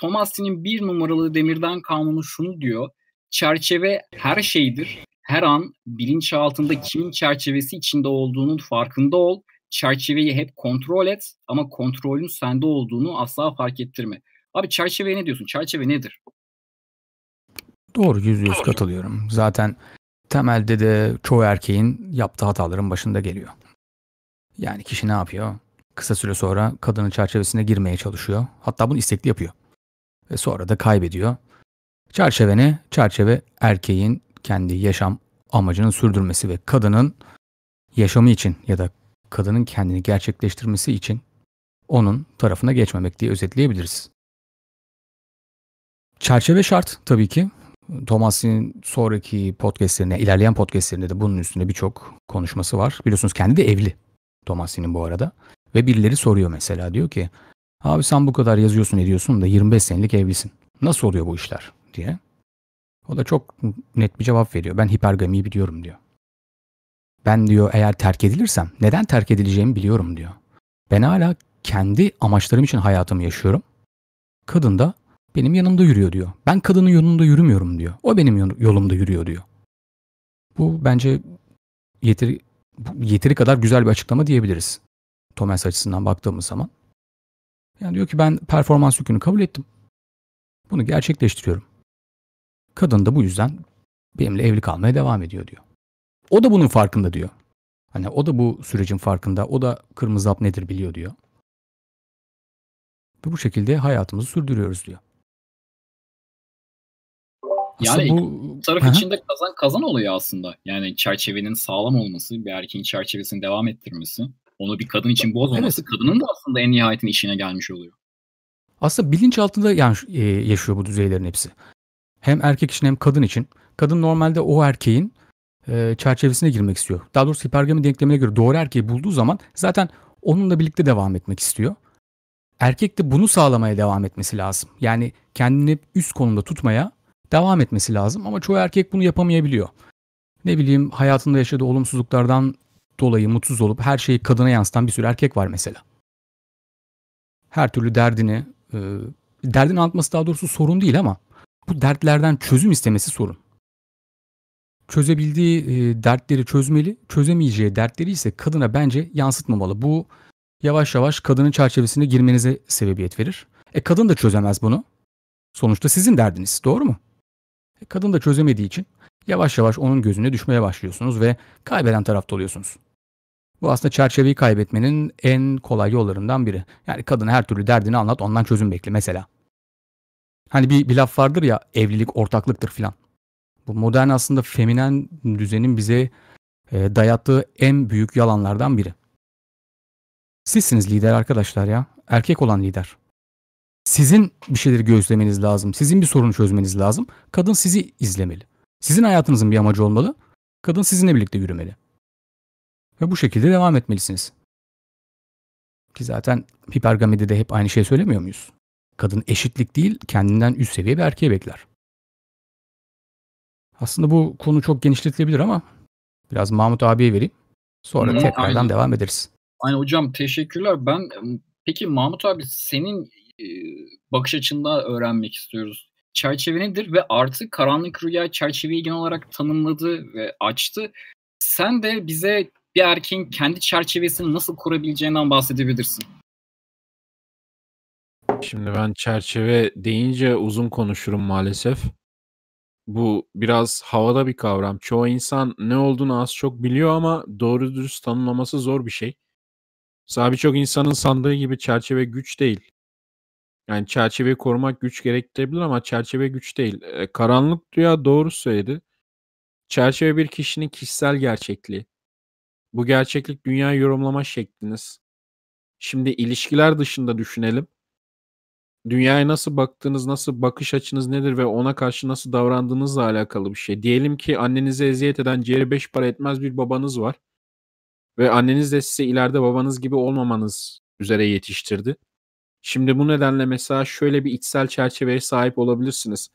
Thomas'ın bir numaralı demirden kanunu şunu diyor. Çerçeve her şeydir. Her an bilinç altında kimin çerçevesi içinde olduğunun farkında ol. Çerçeveyi hep kontrol et ama kontrolün sende olduğunu asla fark ettirme. Abi çerçeveye ne diyorsun? Çerçeve nedir? Doğru yüz yüz katılıyorum. Zaten temelde de çoğu erkeğin yaptığı hataların başında geliyor. Yani kişi ne yapıyor? Kısa süre sonra kadının çerçevesine girmeye çalışıyor. Hatta bunu istekli yapıyor. Ve sonra da kaybediyor. Çerçeve ne? Çerçeve erkeğin kendi yaşam amacının sürdürmesi ve kadının yaşamı için ya da kadının kendini gerçekleştirmesi için onun tarafına geçmemek diye özetleyebiliriz. Çerçeve şart tabii ki. Thomas'ın sonraki podcastlerine, ilerleyen podcastlerinde de bunun üstünde birçok konuşması var. Biliyorsunuz kendi de evli Thomas'ın bu arada. Ve birileri soruyor mesela diyor ki abi sen bu kadar yazıyorsun ediyorsun da 25 senelik evlisin. Nasıl oluyor bu işler diye. O da çok net bir cevap veriyor. Ben hipergamiyi biliyorum diyor. Ben diyor eğer terk edilirsem neden terk edileceğimi biliyorum diyor. Ben hala kendi amaçlarım için hayatımı yaşıyorum. Kadın da benim yanımda yürüyor diyor. Ben kadının yolunda yürümüyorum diyor. O benim yolumda yürüyor diyor. Bu bence yeteri, yeteri kadar güzel bir açıklama diyebiliriz. Thomas açısından baktığımız zaman. Yani diyor ki ben performans yükünü kabul ettim. Bunu gerçekleştiriyorum. Kadın da bu yüzden benimle evli kalmaya devam ediyor diyor. O da bunun farkında diyor. Hani o da bu sürecin farkında. O da kırmızı hap nedir biliyor diyor. Ve bu şekilde hayatımızı sürdürüyoruz diyor. Yani bu taraf Aha. içinde kazan kazan oluyor aslında. Yani çerçevenin sağlam olması, bir erkeğin çerçevesini devam ettirmesi, onu bir kadın için bozmaması, evet. kadının da aslında en nihayetinde işine gelmiş oluyor. Aslında bilinç altında yani e, yaşıyor bu düzeylerin hepsi. Hem erkek için hem kadın için. Kadın normalde o erkeğin e, çerçevesine girmek istiyor. Daha doğrusu hipergami denklemine göre doğru erkeği bulduğu zaman zaten onunla birlikte devam etmek istiyor. Erkek de bunu sağlamaya devam etmesi lazım. Yani kendini üst konumda tutmaya devam etmesi lazım ama çoğu erkek bunu yapamayabiliyor. Ne bileyim hayatında yaşadığı olumsuzluklardan dolayı mutsuz olup her şeyi kadına yansıtan bir sürü erkek var mesela. Her türlü derdini, e, derdini anlatması daha doğrusu sorun değil ama bu dertlerden çözüm istemesi sorun. Çözebildiği e, dertleri çözmeli, çözemeyeceği dertleri ise kadına bence yansıtmamalı. Bu yavaş yavaş kadının çerçevesine girmenize sebebiyet verir. E kadın da çözemez bunu. Sonuçta sizin derdiniz, doğru mu? E, kadın da çözemediği için yavaş yavaş onun gözüne düşmeye başlıyorsunuz ve kaybeden tarafta oluyorsunuz. Bu aslında çerçeveyi kaybetmenin en kolay yollarından biri. Yani kadına her türlü derdini anlat ondan çözüm bekle mesela. Hani bir, bir laf vardır ya evlilik ortaklıktır filan. Bu modern aslında feminen düzenin bize e, dayattığı en büyük yalanlardan biri. Sizsiniz lider arkadaşlar ya. Erkek olan lider. Sizin bir şeyleri gözlemeniz lazım. Sizin bir sorunu çözmeniz lazım. Kadın sizi izlemeli. Sizin hayatınızın bir amacı olmalı. Kadın sizinle birlikte yürümeli. Ve bu şekilde devam etmelisiniz. Ki zaten hipergamide de hep aynı şey söylemiyor muyuz? Kadın eşitlik değil, kendinden üst seviye bir erkeğe bekler. Aslında bu konu çok genişletilebilir ama biraz Mahmut abiye vereyim. Sonra hmm, tekrardan aynen. devam ederiz. Aynen hocam teşekkürler. Ben peki Mahmut abi senin e, bakış açında öğrenmek istiyoruz. Çerçeve nedir ve artık karanlık rüya çerçeveyi genel olarak tanımladı ve açtı. Sen de bize bir erkeğin kendi çerçevesini nasıl kurabileceğinden bahsedebilirsin. Şimdi ben çerçeve deyince uzun konuşurum maalesef. Bu biraz havada bir kavram. Çoğu insan ne olduğunu az çok biliyor ama doğru dürüst tanımlaması zor bir şey. Mesela birçok insanın sandığı gibi çerçeve güç değil. Yani çerçeveyi korumak güç gerektirebilir ama çerçeve güç değil. Eee, karanlık rüya doğru söyledi. Çerçeve bir kişinin kişisel gerçekliği. Bu gerçeklik dünyayı yorumlama şekliniz. Şimdi ilişkiler dışında düşünelim. Dünyaya nasıl baktığınız, nasıl bakış açınız nedir ve ona karşı nasıl davrandığınızla alakalı bir şey. Diyelim ki annenize eziyet eden ciğeri beş para etmez bir babanız var ve anneniz de size ileride babanız gibi olmamanız üzere yetiştirdi. Şimdi bu nedenle mesela şöyle bir içsel çerçeveye sahip olabilirsiniz.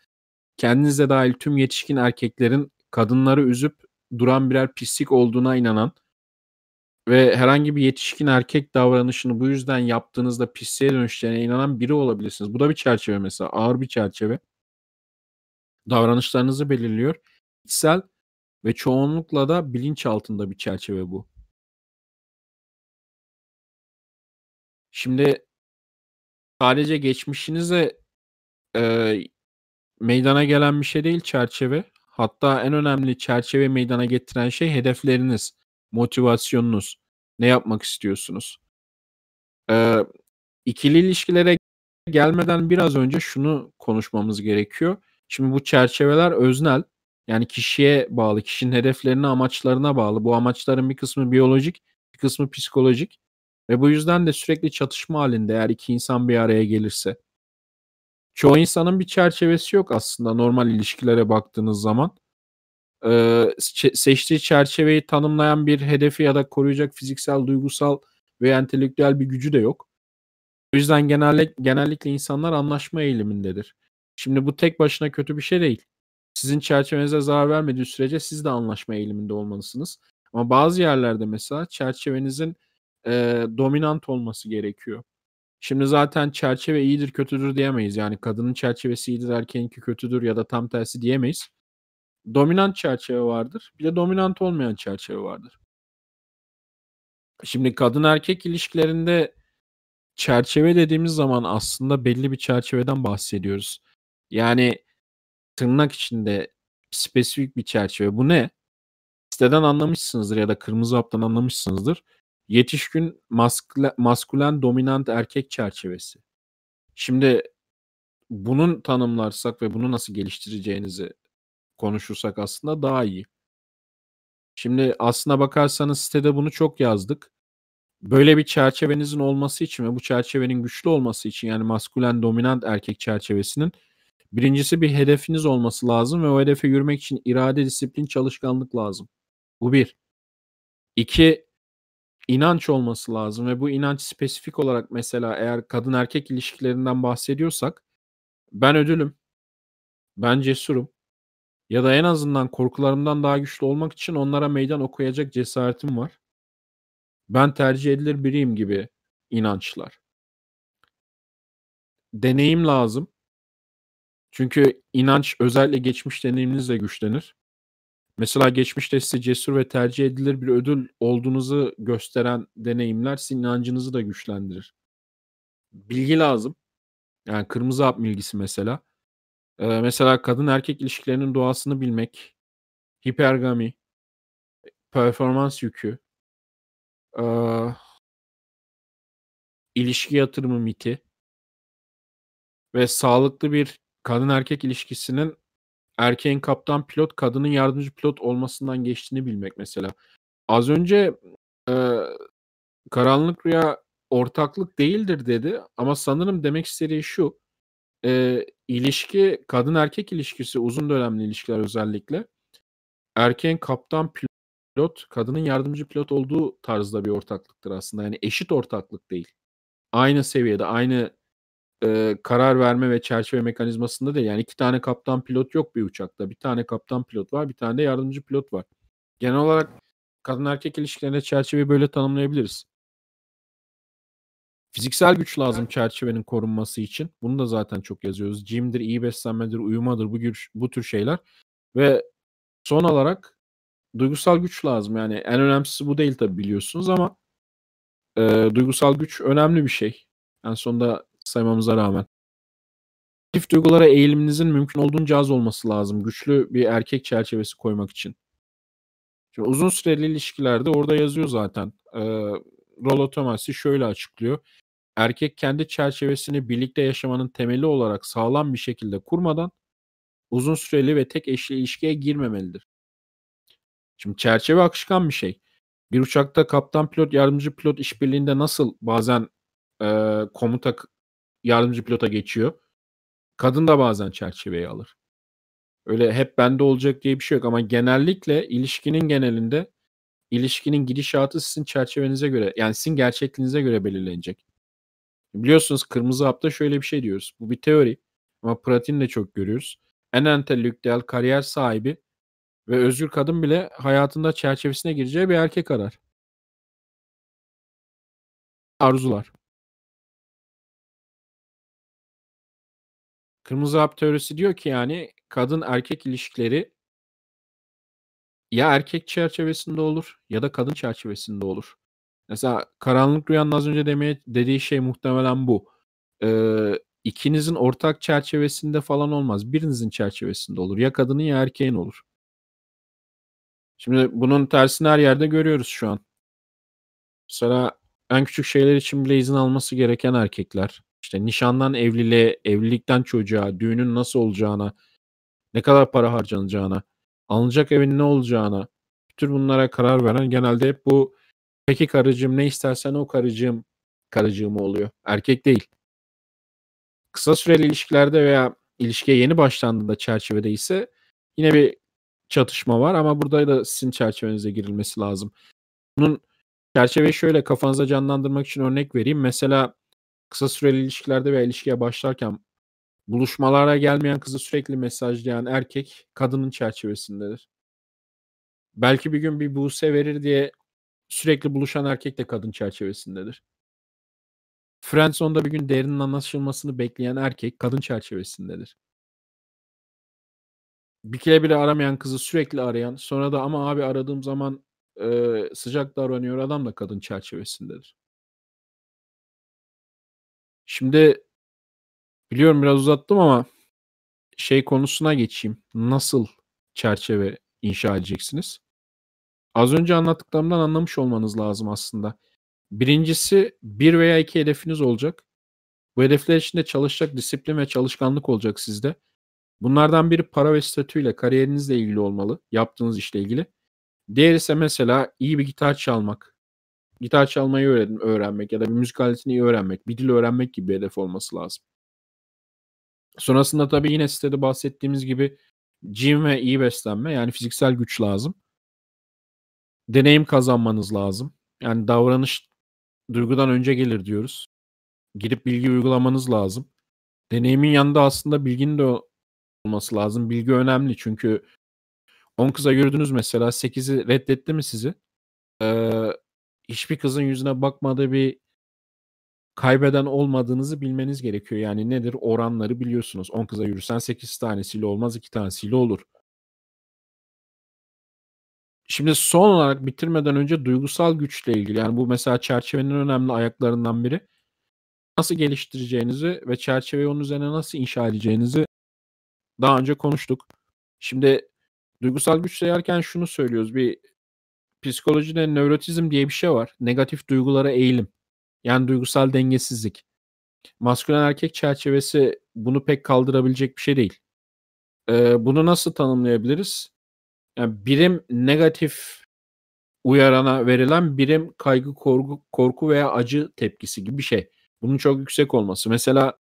Kendinizle dahil tüm yetişkin erkeklerin kadınları üzüp duran birer pislik olduğuna inanan ve herhangi bir yetişkin erkek davranışını bu yüzden yaptığınızda pisliğe dönüşeceğine inanan biri olabilirsiniz. Bu da bir çerçeve mesela. Ağır bir çerçeve. Davranışlarınızı belirliyor. İçsel ve çoğunlukla da bilinç altında bir çerçeve bu. Şimdi sadece geçmişinize e, meydana gelen bir şey değil çerçeve. Hatta en önemli çerçeve meydana getiren şey hedefleriniz, motivasyonunuz. Ne yapmak istiyorsunuz? Ee, ikili ilişkilere gelmeden biraz önce şunu konuşmamız gerekiyor. Şimdi bu çerçeveler öznel. Yani kişiye bağlı, kişinin hedeflerine, amaçlarına bağlı. Bu amaçların bir kısmı biyolojik, bir kısmı psikolojik. Ve bu yüzden de sürekli çatışma halinde eğer iki insan bir araya gelirse. Çoğu insanın bir çerçevesi yok aslında normal ilişkilere baktığınız zaman. Ee, seçtiği çerçeveyi tanımlayan bir hedefi ya da koruyacak fiziksel, duygusal ve entelektüel bir gücü de yok. O yüzden genellikle, genellikle insanlar anlaşma eğilimindedir. Şimdi bu tek başına kötü bir şey değil. Sizin çerçevenize zarar vermediği sürece siz de anlaşma eğiliminde olmalısınız. Ama bazı yerlerde mesela çerçevenizin e, dominant olması gerekiyor. Şimdi zaten çerçeve iyidir kötüdür diyemeyiz. Yani kadının çerçevesi iyidir erkeğinki kötüdür ya da tam tersi diyemeyiz. Dominant çerçeve vardır. Bir de dominant olmayan çerçeve vardır. Şimdi kadın erkek ilişkilerinde çerçeve dediğimiz zaman aslında belli bir çerçeveden bahsediyoruz. Yani tırnak içinde spesifik bir çerçeve. Bu ne? Siteden anlamışsınızdır ya da kırmızı haptan anlamışsınızdır. Yetişkin maskülen, maskülen dominant erkek çerçevesi. Şimdi bunun tanımlarsak ve bunu nasıl geliştireceğinizi konuşursak aslında daha iyi. Şimdi aslına bakarsanız sitede bunu çok yazdık. Böyle bir çerçevenizin olması için ve bu çerçevenin güçlü olması için yani maskülen dominant erkek çerçevesinin birincisi bir hedefiniz olması lazım ve o hedefe yürümek için irade, disiplin, çalışkanlık lazım. Bu bir. İki, inanç olması lazım ve bu inanç spesifik olarak mesela eğer kadın erkek ilişkilerinden bahsediyorsak ben ödülüm, ben cesurum ya da en azından korkularımdan daha güçlü olmak için onlara meydan okuyacak cesaretim var. Ben tercih edilir biriyim gibi inançlar. Deneyim lazım. Çünkü inanç özellikle geçmiş deneyiminizle güçlenir. Mesela geçmişte size cesur ve tercih edilir bir ödül olduğunuzu gösteren deneyimler sizin inancınızı da güçlendirir. Bilgi lazım. Yani kırmızı hap bilgisi mesela. Mesela kadın erkek ilişkilerinin doğasını bilmek, hipergami, performans yükü, ee, ilişki yatırımı miti ve sağlıklı bir kadın erkek ilişkisinin erkeğin kaptan pilot, kadının yardımcı pilot olmasından geçtiğini bilmek mesela. Az önce e, karanlık rüya ortaklık değildir dedi ama sanırım demek istediği şu. E, ilişki kadın erkek ilişkisi uzun dönemli ilişkiler özellikle erkeğin kaptan pilot, kadının yardımcı pilot olduğu tarzda bir ortaklıktır aslında. Yani eşit ortaklık değil. Aynı seviyede, aynı e, karar verme ve çerçeve mekanizmasında değil. Yani iki tane kaptan pilot yok bir uçakta. Bir tane kaptan pilot var, bir tane de yardımcı pilot var. Genel olarak kadın erkek ilişkilerinde çerçeveyi böyle tanımlayabiliriz. Fiziksel güç lazım çerçevenin korunması için. Bunu da zaten çok yazıyoruz. Jim'dir, iyi beslenmedir, uyumadır bu, güç, bu tür şeyler. Ve son olarak duygusal güç lazım. Yani en önemlisi bu değil tabii biliyorsunuz ama e, duygusal güç önemli bir şey. En sonunda saymamıza rağmen. Çift duygulara eğiliminizin mümkün olduğunca az olması lazım. Güçlü bir erkek çerçevesi koymak için. Şimdi uzun süreli ilişkilerde orada yazıyor zaten. Ee, Rollo Tomasi şöyle açıklıyor. Erkek kendi çerçevesini birlikte yaşamanın temeli olarak sağlam bir şekilde kurmadan uzun süreli ve tek eşli ilişkiye girmemelidir. Şimdi çerçeve akışkan bir şey. Bir uçakta kaptan pilot yardımcı pilot işbirliğinde nasıl bazen e, komuta yardımcı pilota geçiyor. Kadın da bazen çerçeveyi alır. Öyle hep bende olacak diye bir şey yok ama genellikle ilişkinin genelinde ilişkinin gidişatı sizin çerçevenize göre yani sizin gerçekliğinize göre belirlenecek. Biliyorsunuz kırmızı hapta şöyle bir şey diyoruz. Bu bir teori ama pratiğini de çok görüyoruz. En entelektüel kariyer sahibi ve özgür kadın bile hayatında çerçevesine gireceği bir erkek arar. arzular. Kırmızı hap teorisi diyor ki yani kadın erkek ilişkileri ya erkek çerçevesinde olur ya da kadın çerçevesinde olur. Mesela karanlık rüyanın az önce demeye dediği şey muhtemelen bu. Ee, ikinizin ortak çerçevesinde falan olmaz. Birinizin çerçevesinde olur. Ya kadının ya erkeğin olur. Şimdi bunun tersini her yerde görüyoruz şu an. Mesela en küçük şeyler için bile izin alması gereken erkekler. İşte nişandan evliliğe, evlilikten çocuğa, düğünün nasıl olacağına, ne kadar para harcanacağına, alınacak evin ne olacağına, bütün bunlara karar veren genelde hep bu peki karıcığım ne istersen o karıcığım karıcığım oluyor. Erkek değil. Kısa süreli ilişkilerde veya ilişkiye yeni başlandığında çerçevede ise yine bir çatışma var ama burada da sizin çerçevenize girilmesi lazım. Bunun çerçeveyi şöyle kafanıza canlandırmak için örnek vereyim. Mesela kısa süreli ilişkilerde veya ilişkiye başlarken buluşmalara gelmeyen kızı sürekli mesajlayan erkek kadının çerçevesindedir. Belki bir gün bir buse verir diye sürekli buluşan erkek de kadın çerçevesindedir. Friendzone'da bir gün değerinin anlaşılmasını bekleyen erkek kadın çerçevesindedir. Bir kere bile aramayan kızı sürekli arayan sonra da ama abi aradığım zaman e, sıcak davranıyor adam da kadın çerçevesindedir. Şimdi biliyorum biraz uzattım ama şey konusuna geçeyim. Nasıl çerçeve inşa edeceksiniz? Az önce anlattıklarımdan anlamış olmanız lazım aslında. Birincisi bir veya iki hedefiniz olacak. Bu hedefler içinde çalışacak disiplin ve çalışkanlık olacak sizde. Bunlardan biri para ve statüyle, kariyerinizle ilgili olmalı. Yaptığınız işle ilgili. Diğer ise mesela iyi bir gitar çalmak. Gitar çalmayı öğren öğrenmek ya da bir müzik aletini iyi öğrenmek, bir dil öğrenmek gibi bir hedef olması lazım. Sonrasında tabii yine sitede bahsettiğimiz gibi gym ve iyi beslenme yani fiziksel güç lazım. Deneyim kazanmanız lazım. Yani davranış duygudan önce gelir diyoruz. Girip bilgi uygulamanız lazım. Deneyimin yanında aslında bilginin de olması lazım. Bilgi önemli çünkü 10 kıza gördünüz mesela 8'i reddetti mi sizi? Ee, hiçbir kızın yüzüne bakmadığı bir kaybeden olmadığınızı bilmeniz gerekiyor. Yani nedir? Oranları biliyorsunuz. 10 kıza yürürsen 8 tanesiyle olmaz 2 tanesiyle olur. Şimdi son olarak bitirmeden önce duygusal güçle ilgili yani bu mesela çerçevenin önemli ayaklarından biri. Nasıl geliştireceğinizi ve çerçeveyi onun üzerine nasıl inşa edeceğinizi daha önce konuştuk. Şimdi duygusal güç sayarken şunu söylüyoruz. Bir psikolojide nörotizm diye bir şey var. Negatif duygulara eğilim. Yani duygusal dengesizlik. Maskülen erkek çerçevesi bunu pek kaldırabilecek bir şey değil. Ee, bunu nasıl tanımlayabiliriz? Yani birim negatif uyarana verilen birim kaygı, korku, korku veya acı tepkisi gibi bir şey. Bunun çok yüksek olması. Mesela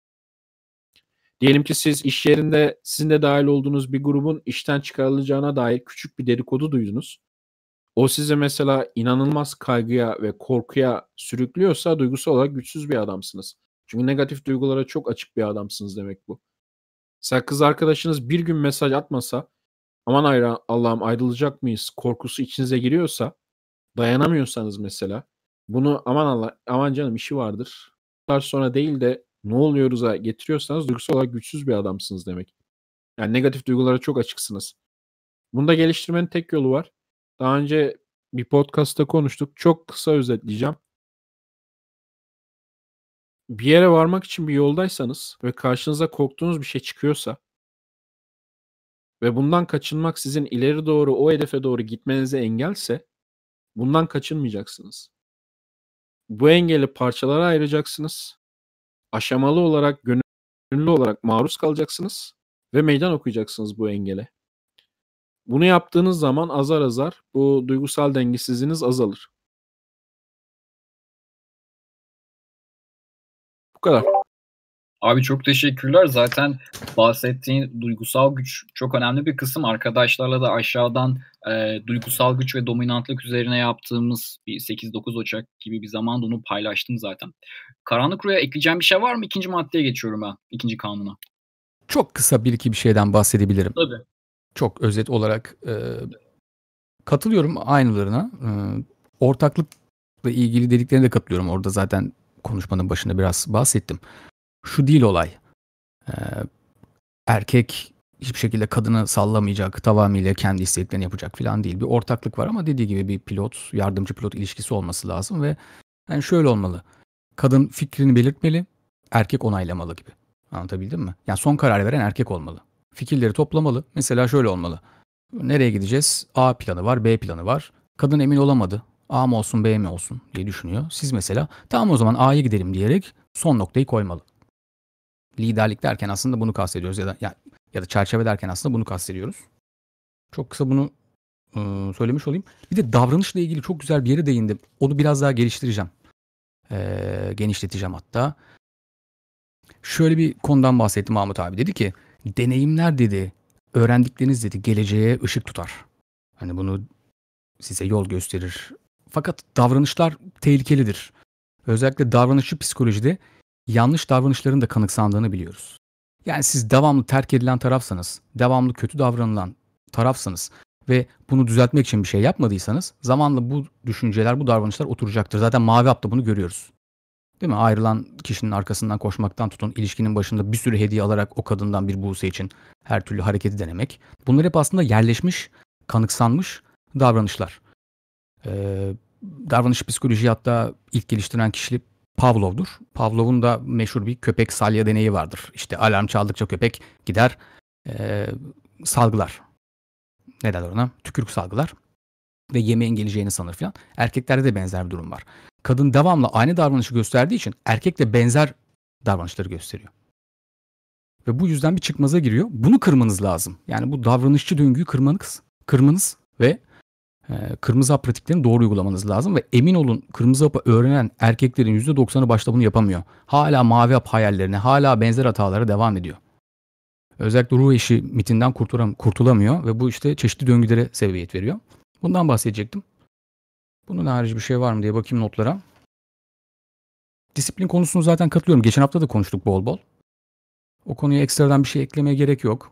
diyelim ki siz iş yerinde sizin de dahil olduğunuz bir grubun işten çıkarılacağına dair küçük bir dedikodu duydunuz. O size mesela inanılmaz kaygıya ve korkuya sürüklüyorsa duygusal olarak güçsüz bir adamsınız. Çünkü negatif duygulara çok açık bir adamsınız demek bu. Mesela kız arkadaşınız bir gün mesaj atmasa aman ayra, Allah'ım ayrılacak mıyız korkusu içinize giriyorsa dayanamıyorsanız mesela bunu aman Allah aman canım işi vardır. Sonra değil de ne oluyoruz'a getiriyorsanız duygusal olarak güçsüz bir adamsınız demek. Yani negatif duygulara çok açıksınız. Bunda geliştirmenin tek yolu var. Daha önce bir podcast'ta konuştuk. Çok kısa özetleyeceğim. Bir yere varmak için bir yoldaysanız ve karşınıza korktuğunuz bir şey çıkıyorsa ve bundan kaçınmak sizin ileri doğru o hedefe doğru gitmenize engelse bundan kaçınmayacaksınız. Bu engeli parçalara ayıracaksınız. Aşamalı olarak, gönüllü olarak maruz kalacaksınız ve meydan okuyacaksınız bu engele. Bunu yaptığınız zaman azar azar bu duygusal dengesizliğiniz azalır. Bu kadar. Abi çok teşekkürler. Zaten bahsettiğin duygusal güç çok önemli bir kısım. Arkadaşlarla da aşağıdan e, duygusal güç ve dominantlık üzerine yaptığımız bir 8-9 Ocak gibi bir zamanda onu paylaştım zaten. Karanlık Rüya ekleyeceğim bir şey var mı? İkinci maddeye geçiyorum ben. ikinci kanuna. Çok kısa bir iki bir şeyden bahsedebilirim. Tabii. Çok özet olarak e, katılıyorum aynılarına. E, ortaklıkla ilgili dediklerine de katılıyorum. Orada zaten konuşmanın başında biraz bahsettim. Şu değil olay. Ee, erkek hiçbir şekilde kadını sallamayacak, tamamıyla kendi isteklerini yapacak falan değil. Bir ortaklık var ama dediği gibi bir pilot, yardımcı pilot ilişkisi olması lazım ve yani şöyle olmalı. Kadın fikrini belirtmeli, erkek onaylamalı gibi. Anlatabildim mi? Yani son karar veren erkek olmalı. Fikirleri toplamalı. Mesela şöyle olmalı. Nereye gideceğiz? A planı var, B planı var. Kadın emin olamadı. A mı olsun, B mi olsun diye düşünüyor. Siz mesela tamam o zaman A'ya gidelim diyerek son noktayı koymalı. Liderlik derken aslında bunu kastediyoruz ya da ya, ya da çerçeve derken aslında bunu kastediyoruz. Çok kısa bunu ıı, söylemiş olayım. Bir de davranışla ilgili çok güzel bir yere değindim. Onu biraz daha geliştireceğim. Ee, genişleteceğim hatta. Şöyle bir konudan bahsetti Mahmut abi. Dedi ki deneyimler dedi, öğrendikleriniz dedi geleceğe ışık tutar. Hani bunu size yol gösterir. Fakat davranışlar tehlikelidir. Özellikle davranışçı psikolojide yanlış davranışların da kanıksandığını biliyoruz. Yani siz devamlı terk edilen tarafsanız, devamlı kötü davranılan tarafsanız ve bunu düzeltmek için bir şey yapmadıysanız zamanla bu düşünceler, bu davranışlar oturacaktır. Zaten Mavi Hap'ta bunu görüyoruz. Değil mi? Ayrılan kişinin arkasından koşmaktan tutun, ilişkinin başında bir sürü hediye alarak o kadından bir buse için her türlü hareketi denemek. Bunlar hep aslında yerleşmiş, kanıksanmış davranışlar. Ee, davranış psikoloji hatta ilk geliştiren kişi Pavlov'dur. Pavlov'un da meşhur bir köpek salya deneyi vardır. İşte alarm çaldıkça köpek gider e, salgılar. Ne derler ona? Tükürük salgılar. Ve yemeğin geleceğini sanır filan. Erkeklerde de benzer bir durum var. Kadın devamlı aynı davranışı gösterdiği için erkek de benzer davranışları gösteriyor. Ve bu yüzden bir çıkmaza giriyor. Bunu kırmanız lazım. Yani bu davranışçı döngüyü kırmanız, kırmanız ve kırmızı hap pratiklerini doğru uygulamanız lazım. Ve emin olun kırmızı hapı öğrenen erkeklerin %90'ı başta bunu yapamıyor. Hala mavi hap hayallerine, hala benzer hatalara devam ediyor. Özellikle ruh eşi mitinden kurtulam kurtulamıyor ve bu işte çeşitli döngülere sebebiyet veriyor. Bundan bahsedecektim. Bunun harici bir şey var mı diye bakayım notlara. Disiplin konusunu zaten katılıyorum. Geçen hafta da konuştuk bol bol. O konuya ekstradan bir şey eklemeye gerek yok.